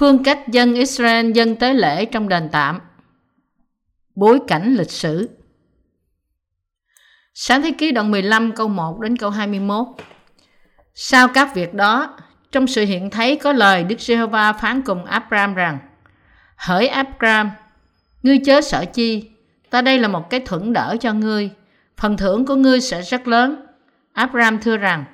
Phương cách dân Israel dân tế lễ trong đền tạm Bối cảnh lịch sử Sáng thế ký đoạn 15 câu 1 đến câu 21 Sau các việc đó, trong sự hiện thấy có lời Đức Giê-hô-va phán cùng Abram rằng Hỡi Abram ngươi chớ sợ chi, ta đây là một cái thuận đỡ cho ngươi, phần thưởng của ngươi sẽ rất lớn. Abram thưa rằng,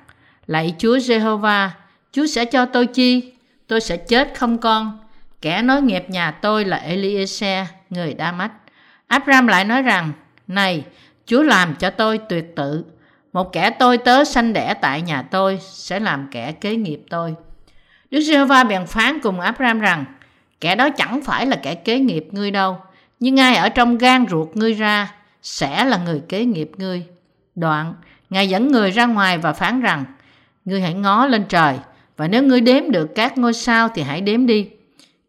lạy Chúa Giê-hô-va, Chúa sẽ cho tôi chi? Tôi sẽ chết không con. Kẻ nói nghiệp nhà tôi là Eliezer, người Đa Mách. Abram lại nói rằng, này, Chúa làm cho tôi tuyệt tự. Một kẻ tôi tớ sanh đẻ tại nhà tôi sẽ làm kẻ kế nghiệp tôi. Đức Giê-hô-va bèn phán cùng Abram rằng, kẻ đó chẳng phải là kẻ kế nghiệp ngươi đâu, nhưng ai ở trong gan ruột ngươi ra sẽ là người kế nghiệp ngươi. Đoạn, Ngài dẫn người ra ngoài và phán rằng, ngươi hãy ngó lên trời, và nếu ngươi đếm được các ngôi sao thì hãy đếm đi.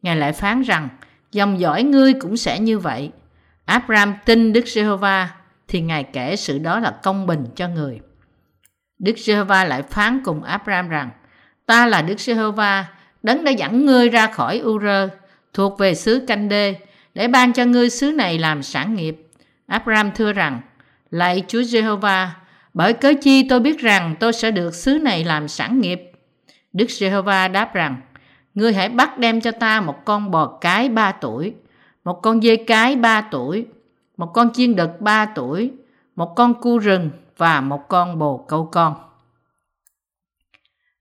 Ngài lại phán rằng, dòng dõi ngươi cũng sẽ như vậy. Abraham tin Đức Giê-hô-va thì Ngài kể sự đó là công bình cho người. Đức Giê-hô-va lại phán cùng Abraham rằng, ta là Đức Giê-hô-va, đấng đã dẫn ngươi ra khỏi u rơ thuộc về xứ Canh Đê, để ban cho ngươi xứ này làm sản nghiệp. Abraham thưa rằng, lạy Chúa Giê-hô-va, bởi cớ chi tôi biết rằng tôi sẽ được xứ này làm sản nghiệp. Đức Giê-hô-va đáp rằng, ngươi hãy bắt đem cho ta một con bò cái ba tuổi, một con dê cái ba tuổi, một con chiên đực ba tuổi, một con cu rừng và một con bồ câu con.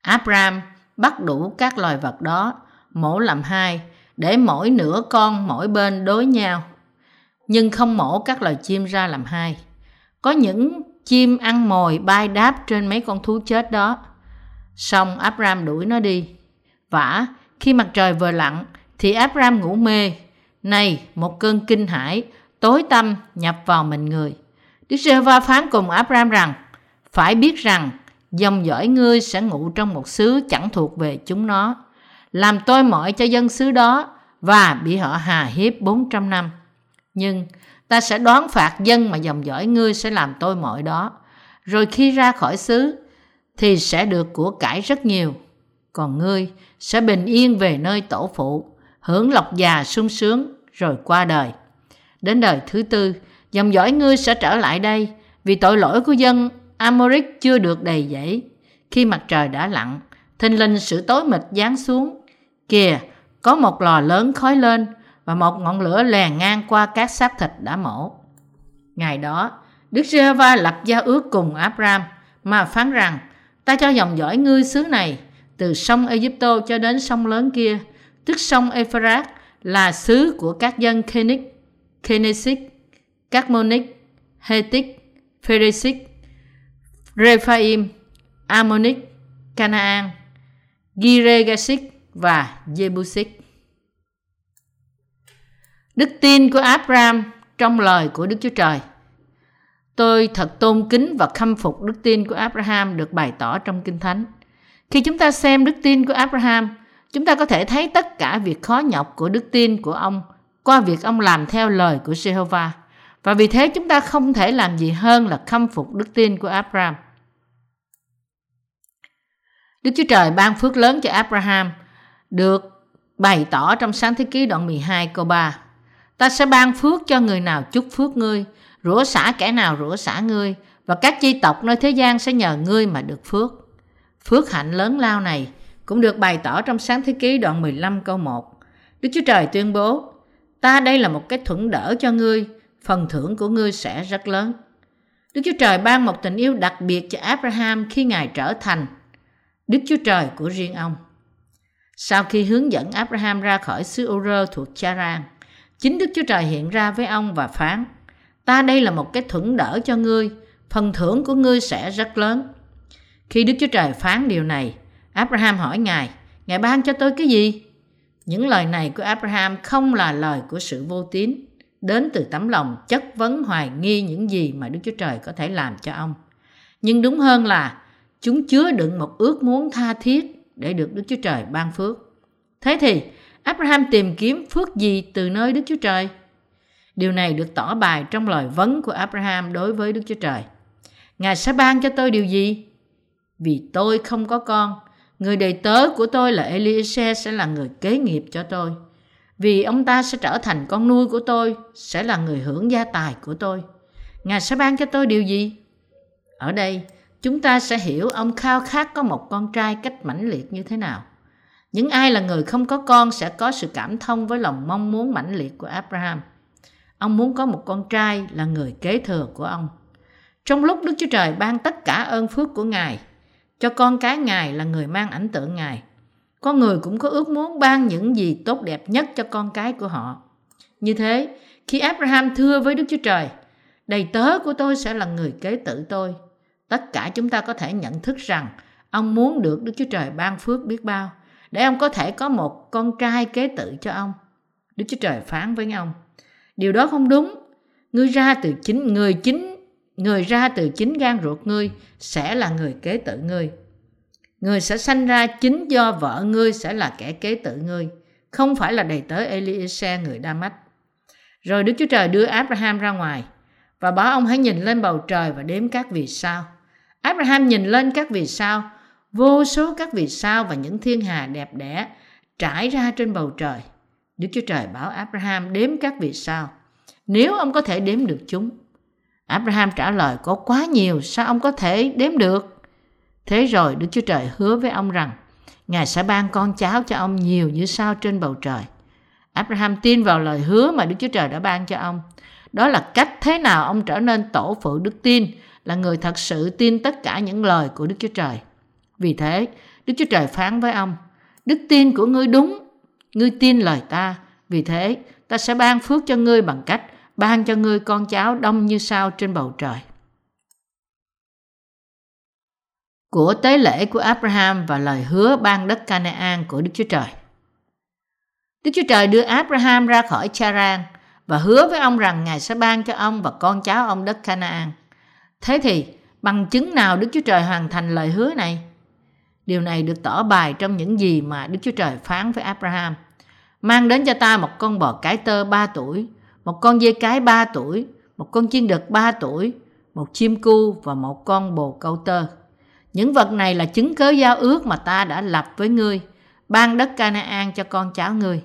Abraham bắt đủ các loài vật đó, mổ làm hai, để mỗi nửa con mỗi bên đối nhau. Nhưng không mổ các loài chim ra làm hai. Có những chim ăn mồi bay đáp trên mấy con thú chết đó. Xong Abram đuổi nó đi. Vả, khi mặt trời vừa lặn, thì Abram ngủ mê. Này, một cơn kinh hãi, tối tâm nhập vào mình người. Đức giê va phán cùng Abram rằng, phải biết rằng dòng dõi ngươi sẽ ngủ trong một xứ chẳng thuộc về chúng nó, làm tôi mỏi cho dân xứ đó và bị họ hà hiếp 400 năm. Nhưng ta sẽ đoán phạt dân mà dòng dõi ngươi sẽ làm tôi mọi đó. Rồi khi ra khỏi xứ thì sẽ được của cải rất nhiều. Còn ngươi sẽ bình yên về nơi tổ phụ, hưởng lộc già sung sướng rồi qua đời. Đến đời thứ tư, dòng dõi ngươi sẽ trở lại đây vì tội lỗi của dân Amoric chưa được đầy dẫy. Khi mặt trời đã lặn, thình lình sự tối mịt giáng xuống. Kìa, có một lò lớn khói lên và một ngọn lửa lèn ngang qua các xác thịt đã mổ. Ngày đó, Đức giê va lập gia ước cùng Abraham mà phán rằng ta cho dòng dõi ngươi xứ này từ sông Egypto cho đến sông lớn kia, tức sông Euphrates là xứ của các dân Kenic, Kenesic, Carbonic, Hetic, Pheresic, Rephaim, Ammonic, Canaan, Giregasic và Jebusic. Đức tin của Abraham trong lời của Đức Chúa Trời. Tôi thật tôn kính và khâm phục đức tin của Abraham được bày tỏ trong Kinh Thánh. Khi chúng ta xem đức tin của Abraham, chúng ta có thể thấy tất cả việc khó nhọc của đức tin của ông qua việc ông làm theo lời của Jehovah. Và vì thế chúng ta không thể làm gì hơn là khâm phục đức tin của Abraham. Đức Chúa Trời ban phước lớn cho Abraham được bày tỏ trong sáng thế ký đoạn 12 câu 3. Ta sẽ ban phước cho người nào chúc phước ngươi, rủa xả kẻ nào rủa xả ngươi, và các chi tộc nơi thế gian sẽ nhờ ngươi mà được phước. Phước hạnh lớn lao này cũng được bày tỏ trong sáng thế ký đoạn 15 câu 1. Đức Chúa Trời tuyên bố, ta đây là một cái thuận đỡ cho ngươi, phần thưởng của ngươi sẽ rất lớn. Đức Chúa Trời ban một tình yêu đặc biệt cho Abraham khi Ngài trở thành Đức Chúa Trời của riêng ông. Sau khi hướng dẫn Abraham ra khỏi xứ Ur thuộc Charan, chính Đức Chúa Trời hiện ra với ông và phán, ta đây là một cái thuẫn đỡ cho ngươi, phần thưởng của ngươi sẽ rất lớn. Khi Đức Chúa Trời phán điều này, Abraham hỏi Ngài, Ngài ban cho tôi cái gì? Những lời này của Abraham không là lời của sự vô tín, đến từ tấm lòng chất vấn hoài nghi những gì mà Đức Chúa Trời có thể làm cho ông. Nhưng đúng hơn là chúng chứa đựng một ước muốn tha thiết để được Đức Chúa Trời ban phước. Thế thì Abraham tìm kiếm phước gì từ nơi Đức Chúa Trời? Điều này được tỏ bài trong lời vấn của Abraham đối với Đức Chúa Trời. Ngài sẽ ban cho tôi điều gì? Vì tôi không có con, người đầy tớ của tôi là Eliezer sẽ là người kế nghiệp cho tôi. Vì ông ta sẽ trở thành con nuôi của tôi, sẽ là người hưởng gia tài của tôi. Ngài sẽ ban cho tôi điều gì? Ở đây, chúng ta sẽ hiểu ông khao khát có một con trai cách mãnh liệt như thế nào. Những ai là người không có con sẽ có sự cảm thông với lòng mong muốn mãnh liệt của Abraham. Ông muốn có một con trai là người kế thừa của ông. Trong lúc Đức Chúa Trời ban tất cả ơn phước của Ngài, cho con cái Ngài là người mang ảnh tượng Ngài, con người cũng có ước muốn ban những gì tốt đẹp nhất cho con cái của họ. Như thế, khi Abraham thưa với Đức Chúa Trời, đầy tớ của tôi sẽ là người kế tự tôi, tất cả chúng ta có thể nhận thức rằng ông muốn được Đức Chúa Trời ban phước biết bao, để ông có thể có một con trai kế tự cho ông. Đức Chúa Trời phán với ông, điều đó không đúng. Ngươi ra từ chính người chính người ra từ chính gan ruột ngươi sẽ là người kế tự ngươi. Người sẽ sanh ra chính do vợ ngươi sẽ là kẻ kế tự ngươi, không phải là đầy tớ Eliezer người Đa Mách. Rồi Đức Chúa Trời đưa Abraham ra ngoài và bảo ông hãy nhìn lên bầu trời và đếm các vì sao. Abraham nhìn lên các vì sao, vô số các vì sao và những thiên hà đẹp đẽ trải ra trên bầu trời. Đức Chúa Trời bảo Abraham đếm các vì sao. Nếu ông có thể đếm được chúng. Abraham trả lời có quá nhiều, sao ông có thể đếm được? Thế rồi Đức Chúa Trời hứa với ông rằng Ngài sẽ ban con cháu cho ông nhiều như sao trên bầu trời. Abraham tin vào lời hứa mà Đức Chúa Trời đã ban cho ông. Đó là cách thế nào ông trở nên tổ phụ đức tin, là người thật sự tin tất cả những lời của Đức Chúa Trời. Vì thế, Đức Chúa Trời phán với ông, đức tin của ngươi đúng, ngươi tin lời ta, vì thế ta sẽ ban phước cho ngươi bằng cách ban cho ngươi con cháu đông như sao trên bầu trời. Của tế lễ của Abraham và lời hứa ban đất Canaan của Đức Chúa Trời. Đức Chúa Trời đưa Abraham ra khỏi Charan và hứa với ông rằng Ngài sẽ ban cho ông và con cháu ông đất Canaan. Thế thì, bằng chứng nào Đức Chúa Trời hoàn thành lời hứa này? Điều này được tỏ bài trong những gì mà Đức Chúa Trời phán với Abraham. Mang đến cho ta một con bò cái tơ 3 tuổi, một con dê cái 3 tuổi, một con chiên đực 3 tuổi, một chim cu và một con bồ câu tơ. Những vật này là chứng cớ giao ước mà ta đã lập với ngươi, ban đất Canaan cho con cháu ngươi.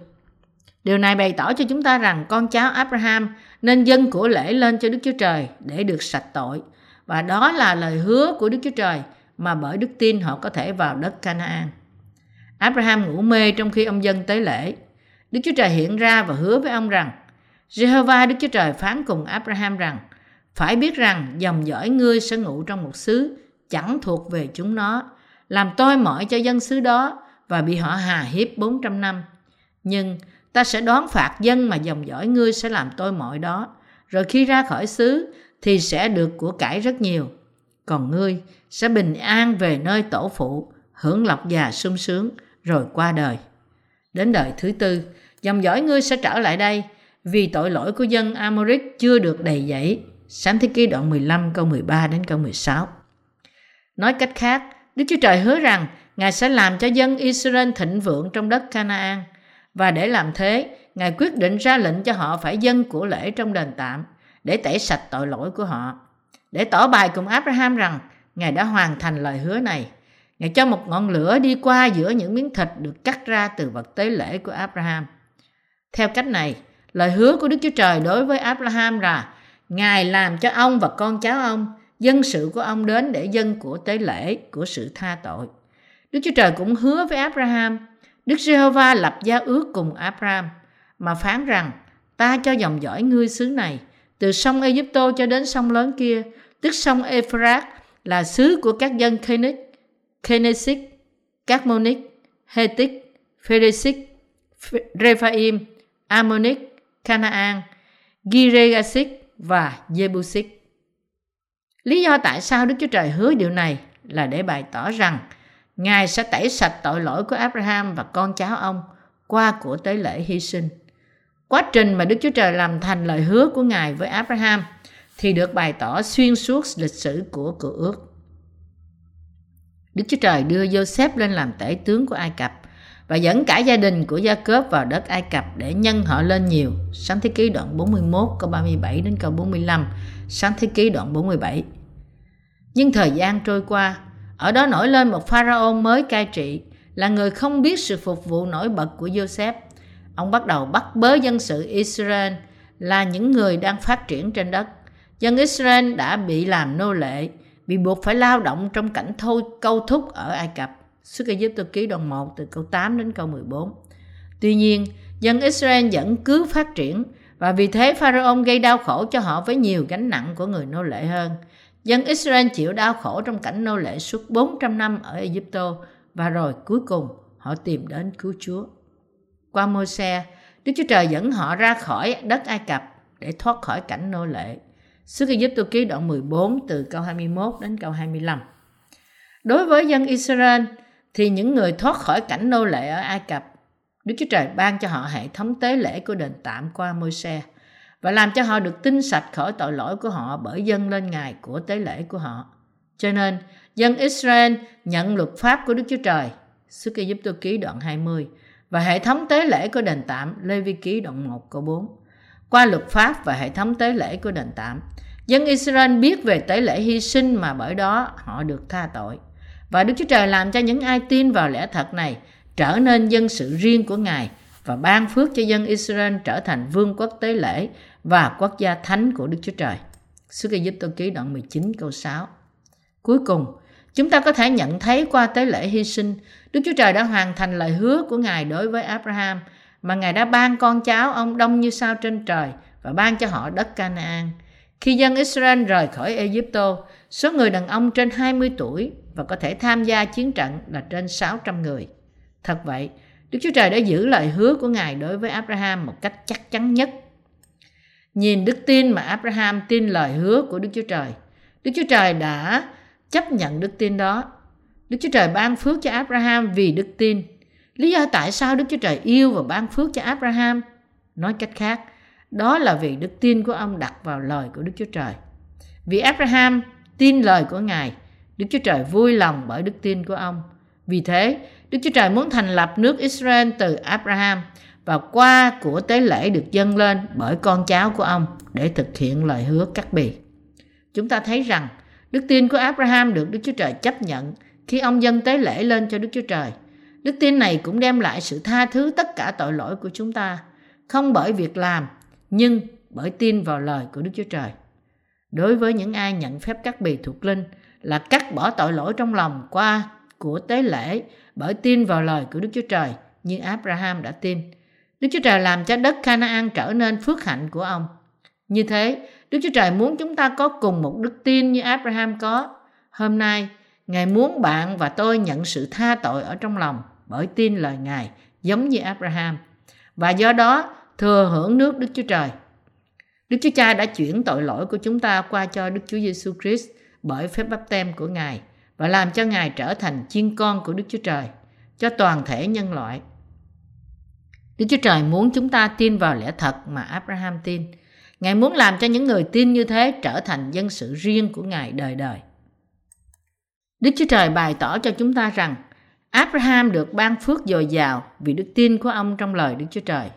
Điều này bày tỏ cho chúng ta rằng con cháu Abraham nên dâng của lễ lên cho Đức Chúa Trời để được sạch tội. Và đó là lời hứa của Đức Chúa Trời mà bởi đức tin họ có thể vào đất Canaan. Abraham ngủ mê trong khi ông dân tế lễ. Đức Chúa Trời hiện ra và hứa với ông rằng Jehovah Đức Chúa Trời phán cùng Abraham rằng phải biết rằng dòng dõi ngươi sẽ ngủ trong một xứ chẳng thuộc về chúng nó, làm tôi mỏi cho dân xứ đó và bị họ hà hiếp 400 năm. Nhưng ta sẽ đoán phạt dân mà dòng dõi ngươi sẽ làm tôi mọi đó. Rồi khi ra khỏi xứ thì sẽ được của cải rất nhiều. Còn ngươi sẽ bình an về nơi tổ phụ, hưởng lộc già sung sướng, rồi qua đời. Đến đời thứ tư, dòng dõi ngươi sẽ trở lại đây, vì tội lỗi của dân Amoric chưa được đầy dẫy. Sáng thế ký đoạn 15 câu 13 đến câu 16. Nói cách khác, Đức Chúa Trời hứa rằng Ngài sẽ làm cho dân Israel thịnh vượng trong đất Canaan. Và để làm thế, Ngài quyết định ra lệnh cho họ phải dâng của lễ trong đền tạm để tẩy sạch tội lỗi của họ. Để tỏ bài cùng Abraham rằng Ngài đã hoàn thành lời hứa này. Ngài cho một ngọn lửa đi qua giữa những miếng thịt được cắt ra từ vật tế lễ của Abraham. Theo cách này, lời hứa của Đức Chúa Trời đối với Abraham là Ngài làm cho ông và con cháu ông dân sự của ông đến để dân của tế lễ của sự tha tội. Đức Chúa Trời cũng hứa với Abraham, Đức Giê-hô-va lập gia ước cùng Abraham mà phán rằng ta cho dòng dõi ngươi xứ này từ sông Egypto cho đến sông lớn kia, tức sông Euphrates là xứ của các dân Kenik, Kenesic, Carmonic, Hetic, Pheresic, Rephaim, Ammonic, Canaan, Giregasic và Jebusic. Lý do tại sao Đức Chúa Trời hứa điều này là để bày tỏ rằng Ngài sẽ tẩy sạch tội lỗi của Abraham và con cháu ông qua của tế lễ hy sinh. Quá trình mà Đức Chúa Trời làm thành lời hứa của Ngài với Abraham thì được bày tỏ xuyên suốt lịch sử của cựu ước. Đức Chúa Trời đưa Joseph lên làm tể tướng của Ai Cập và dẫn cả gia đình của Gia Cớp vào đất Ai Cập để nhân họ lên nhiều. Sáng thế ký đoạn 41 câu 37 đến câu 45, sáng thế ký đoạn 47. Nhưng thời gian trôi qua, ở đó nổi lên một pharaoh mới cai trị. là người không biết sự phục vụ nổi bật của Joseph. Ông bắt đầu bắt bớ dân sự Israel là những người đang phát triển trên đất. Dân Israel đã bị làm nô lệ, bị buộc phải lao động trong cảnh thôi câu thúc ở Ai Cập. Xuất Ai Cập Ký đoạn 1 từ câu 8 đến câu 14. Tuy nhiên, dân Israel vẫn cứ phát triển và vì thế Pharaoh gây đau khổ cho họ với nhiều gánh nặng của người nô lệ hơn. Dân Israel chịu đau khổ trong cảnh nô lệ suốt 400 năm ở Egypto và rồi cuối cùng họ tìm đến cứu Chúa. Qua Môi-se, Đức Chúa Trời dẫn họ ra khỏi đất Ai Cập để thoát khỏi cảnh nô lệ. Xuất Ai Cập ký đoạn 14 từ câu 21 đến câu 25. Đối với dân Israel thì những người thoát khỏi cảnh nô lệ ở Ai Cập, Đức Chúa Trời ban cho họ hệ thống tế lễ của đền tạm qua Môi-se và làm cho họ được tinh sạch khỏi tội lỗi của họ bởi dân lên ngài của tế lễ của họ. Cho nên, dân Israel nhận luật pháp của Đức Chúa Trời, Xuất Ai Cập ký đoạn 20, và hệ thống tế lễ của đền tạm Lê Vi ký đoạn 1 câu 4. Qua luật pháp và hệ thống tế lễ của đền tạm, dân Israel biết về tế lễ hy sinh mà bởi đó họ được tha tội. Và Đức Chúa Trời làm cho những ai tin vào lẽ thật này trở nên dân sự riêng của Ngài và ban phước cho dân Israel trở thành vương quốc tế lễ và quốc gia thánh của Đức Chúa Trời. Sứ Kỳ Giúp Tô Ký đoạn 19 câu 6. Cuối cùng, chúng ta có thể nhận thấy qua tế lễ hy sinh, Đức Chúa Trời đã hoàn thành lời hứa của Ngài đối với Abraham mà Ngài đã ban con cháu ông đông như sao trên trời và ban cho họ đất Canaan. Khi dân Israel rời khỏi Egypto, số người đàn ông trên 20 tuổi và có thể tham gia chiến trận là trên 600 người. Thật vậy, Đức Chúa Trời đã giữ lời hứa của Ngài đối với Abraham một cách chắc chắn nhất. Nhìn đức tin mà Abraham tin lời hứa của Đức Chúa Trời, Đức Chúa Trời đã chấp nhận đức tin đó. Đức Chúa Trời ban phước cho Abraham vì đức tin. Lý do tại sao Đức Chúa Trời yêu và ban phước cho Abraham? Nói cách khác, đó là vì đức tin của ông đặt vào lời của Đức Chúa Trời. Vì Abraham tin lời của Ngài, Đức Chúa Trời vui lòng bởi đức tin của ông. Vì thế, Đức Chúa Trời muốn thành lập nước Israel từ Abraham và qua của tế lễ được dâng lên bởi con cháu của ông để thực hiện lời hứa cắt bì. Chúng ta thấy rằng đức tin của Abraham được Đức Chúa Trời chấp nhận khi ông dâng tế lễ lên cho Đức Chúa Trời. Đức tin này cũng đem lại sự tha thứ tất cả tội lỗi của chúng ta, không bởi việc làm, nhưng bởi tin vào lời của Đức Chúa Trời. Đối với những ai nhận phép cắt bì thuộc linh là cắt bỏ tội lỗi trong lòng qua của tế lễ bởi tin vào lời của Đức Chúa Trời như Abraham đã tin. Đức Chúa Trời làm cho đất Canaan trở nên phước hạnh của ông. Như thế, Đức Chúa Trời muốn chúng ta có cùng một đức tin như Abraham có. Hôm nay, Ngài muốn bạn và tôi nhận sự tha tội ở trong lòng bởi tin lời Ngài giống như Abraham. Và do đó, thừa hưởng nước Đức Chúa Trời. Đức Chúa Cha đã chuyển tội lỗi của chúng ta qua cho Đức Chúa Giêsu Christ bởi phép báp tem của Ngài và làm cho Ngài trở thành chiên con của Đức Chúa Trời cho toàn thể nhân loại. Đức Chúa Trời muốn chúng ta tin vào lẽ thật mà Abraham tin. Ngài muốn làm cho những người tin như thế trở thành dân sự riêng của Ngài đời đời. Đức Chúa Trời bày tỏ cho chúng ta rằng Abraham được ban phước dồi dào vì đức tin của ông trong lời Đức Chúa Trời.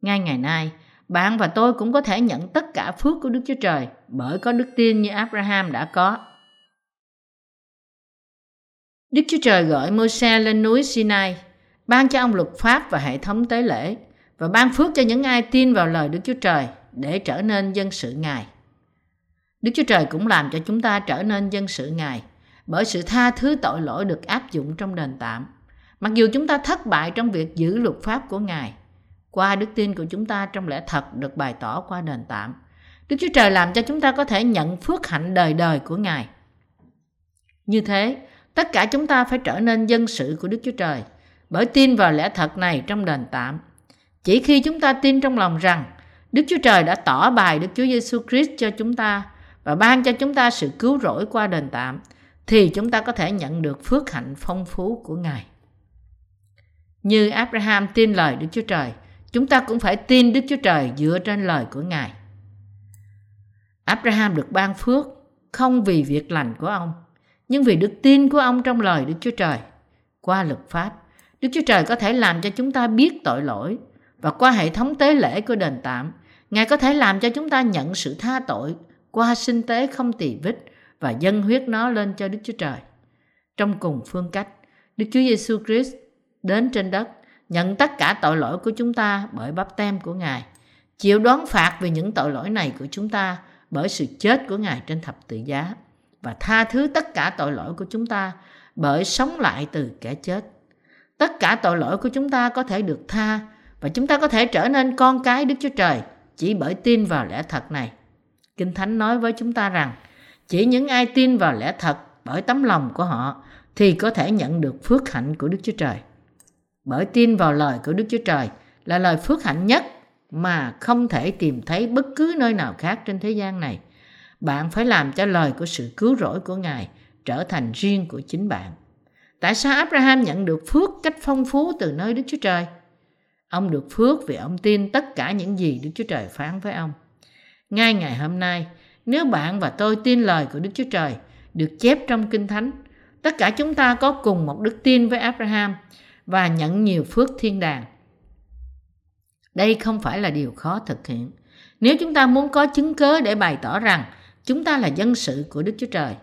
Ngay ngày nay, bạn và tôi cũng có thể nhận tất cả phước của Đức Chúa Trời bởi có đức tin như Abraham đã có. Đức Chúa Trời gọi Môi-se lên núi Sinai, ban cho ông luật pháp và hệ thống tế lễ và ban phước cho những ai tin vào lời Đức Chúa Trời để trở nên dân sự Ngài. Đức Chúa Trời cũng làm cho chúng ta trở nên dân sự Ngài bởi sự tha thứ tội lỗi được áp dụng trong đền tạm. Mặc dù chúng ta thất bại trong việc giữ luật pháp của Ngài, qua đức tin của chúng ta trong lẽ thật được bày tỏ qua đền tạm, Đức Chúa Trời làm cho chúng ta có thể nhận phước hạnh đời đời của Ngài. Như thế, tất cả chúng ta phải trở nên dân sự của Đức Chúa Trời bởi tin vào lẽ thật này trong đền tạm. Chỉ khi chúng ta tin trong lòng rằng Đức Chúa Trời đã tỏ bài Đức Chúa Giêsu Christ cho chúng ta và ban cho chúng ta sự cứu rỗi qua đền tạm, thì chúng ta có thể nhận được phước hạnh phong phú của Ngài. Như Abraham tin lời Đức Chúa Trời, chúng ta cũng phải tin Đức Chúa Trời dựa trên lời của Ngài. Abraham được ban phước không vì việc lành của ông, nhưng vì đức tin của ông trong lời Đức Chúa Trời. Qua luật pháp, Đức Chúa Trời có thể làm cho chúng ta biết tội lỗi và qua hệ thống tế lễ của đền tạm, Ngài có thể làm cho chúng ta nhận sự tha tội qua sinh tế không tỳ vết và dâng huyết nó lên cho Đức Chúa Trời. Trong cùng phương cách, Đức Chúa Giêsu Christ đến trên đất nhận tất cả tội lỗi của chúng ta bởi bắp tem của Ngài, chịu đoán phạt về những tội lỗi này của chúng ta bởi sự chết của Ngài trên thập tự giá và tha thứ tất cả tội lỗi của chúng ta bởi sống lại từ kẻ chết. Tất cả tội lỗi của chúng ta có thể được tha và chúng ta có thể trở nên con cái Đức Chúa Trời chỉ bởi tin vào lẽ thật này. Kinh Thánh nói với chúng ta rằng chỉ những ai tin vào lẽ thật bởi tấm lòng của họ thì có thể nhận được phước hạnh của Đức Chúa Trời. Bởi tin vào lời của Đức Chúa Trời là lời phước hạnh nhất mà không thể tìm thấy bất cứ nơi nào khác trên thế gian này. Bạn phải làm cho lời của sự cứu rỗi của Ngài trở thành riêng của chính bạn. Tại sao Abraham nhận được phước cách phong phú từ nơi Đức Chúa Trời? Ông được phước vì ông tin tất cả những gì Đức Chúa Trời phán với ông. Ngay ngày hôm nay, nếu bạn và tôi tin lời của Đức Chúa Trời được chép trong Kinh Thánh, tất cả chúng ta có cùng một đức tin với Abraham và nhận nhiều phước thiên đàng. Đây không phải là điều khó thực hiện. Nếu chúng ta muốn có chứng cớ để bày tỏ rằng chúng ta là dân sự của Đức Chúa Trời,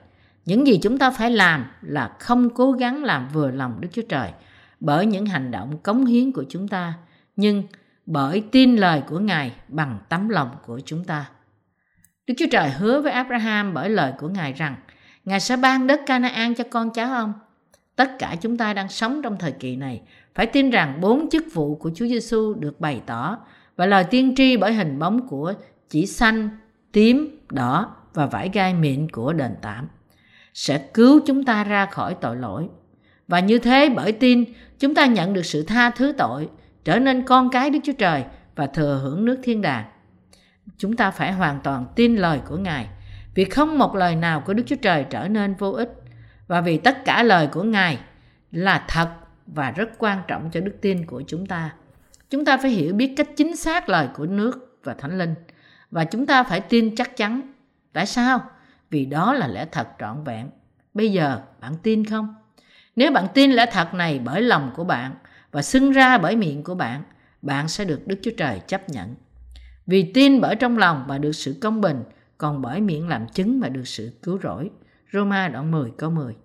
những gì chúng ta phải làm là không cố gắng làm vừa lòng Đức Chúa Trời bởi những hành động cống hiến của chúng ta, nhưng bởi tin lời của Ngài bằng tấm lòng của chúng ta. Đức Chúa Trời hứa với Abraham bởi lời của Ngài rằng Ngài sẽ ban đất Canaan cho con cháu ông. Tất cả chúng ta đang sống trong thời kỳ này phải tin rằng bốn chức vụ của Chúa Giêsu được bày tỏ và lời tiên tri bởi hình bóng của chỉ xanh, tím, đỏ và vải gai mịn của đền tạm sẽ cứu chúng ta ra khỏi tội lỗi. Và như thế bởi tin, chúng ta nhận được sự tha thứ tội, trở nên con cái Đức Chúa Trời và thừa hưởng nước thiên đàng. Chúng ta phải hoàn toàn tin lời của Ngài, vì không một lời nào của Đức Chúa Trời trở nên vô ích, và vì tất cả lời của Ngài là thật và rất quan trọng cho đức tin của chúng ta. Chúng ta phải hiểu biết cách chính xác lời của nước và Thánh Linh, và chúng ta phải tin chắc chắn. Tại sao? vì đó là lẽ thật trọn vẹn. Bây giờ bạn tin không? Nếu bạn tin lẽ thật này bởi lòng của bạn và xưng ra bởi miệng của bạn, bạn sẽ được Đức Chúa Trời chấp nhận. Vì tin bởi trong lòng mà được sự công bình, còn bởi miệng làm chứng mà được sự cứu rỗi. Roma đoạn 10 câu 10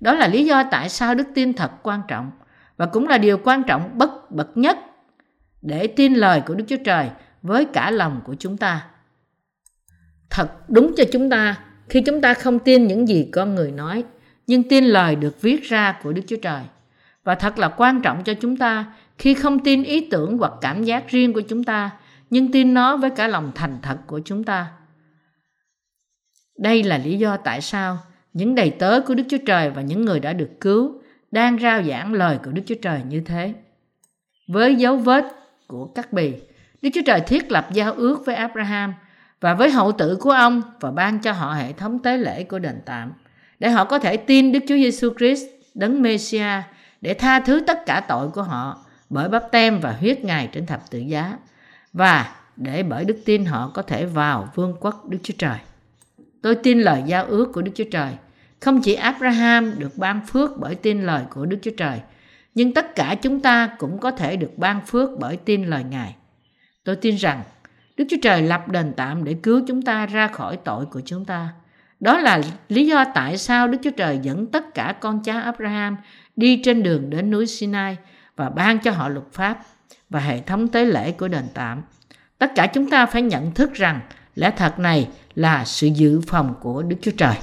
Đó là lý do tại sao đức tin thật quan trọng và cũng là điều quan trọng bất bậc nhất để tin lời của Đức Chúa Trời với cả lòng của chúng ta. Thật đúng cho chúng ta khi chúng ta không tin những gì con người nói nhưng tin lời được viết ra của đức chúa trời và thật là quan trọng cho chúng ta khi không tin ý tưởng hoặc cảm giác riêng của chúng ta nhưng tin nó với cả lòng thành thật của chúng ta. Đây là lý do tại sao những đầy tớ của đức chúa trời và những người đã được cứu đang rao giảng lời của đức chúa trời như thế. Với dấu vết của các bì, đức chúa trời thiết lập giao ước với abraham và với hậu tử của ông và ban cho họ hệ thống tế lễ của đền tạm để họ có thể tin Đức Chúa Giêsu Christ, đấng Mêsia, để tha thứ tất cả tội của họ bởi bắp tem và huyết Ngài trên thập tự giá và để bởi đức tin họ có thể vào vương quốc Đức Chúa Trời. Tôi tin lời giao ước của Đức Chúa Trời. Không chỉ Abraham được ban phước bởi tin lời của Đức Chúa Trời, nhưng tất cả chúng ta cũng có thể được ban phước bởi tin lời Ngài. Tôi tin rằng Đức Chúa Trời lập đền tạm để cứu chúng ta ra khỏi tội của chúng ta. Đó là lý do tại sao Đức Chúa Trời dẫn tất cả con cháu Abraham đi trên đường đến núi Sinai và ban cho họ luật pháp và hệ thống tế lễ của đền tạm. Tất cả chúng ta phải nhận thức rằng lẽ thật này là sự dự phòng của Đức Chúa Trời.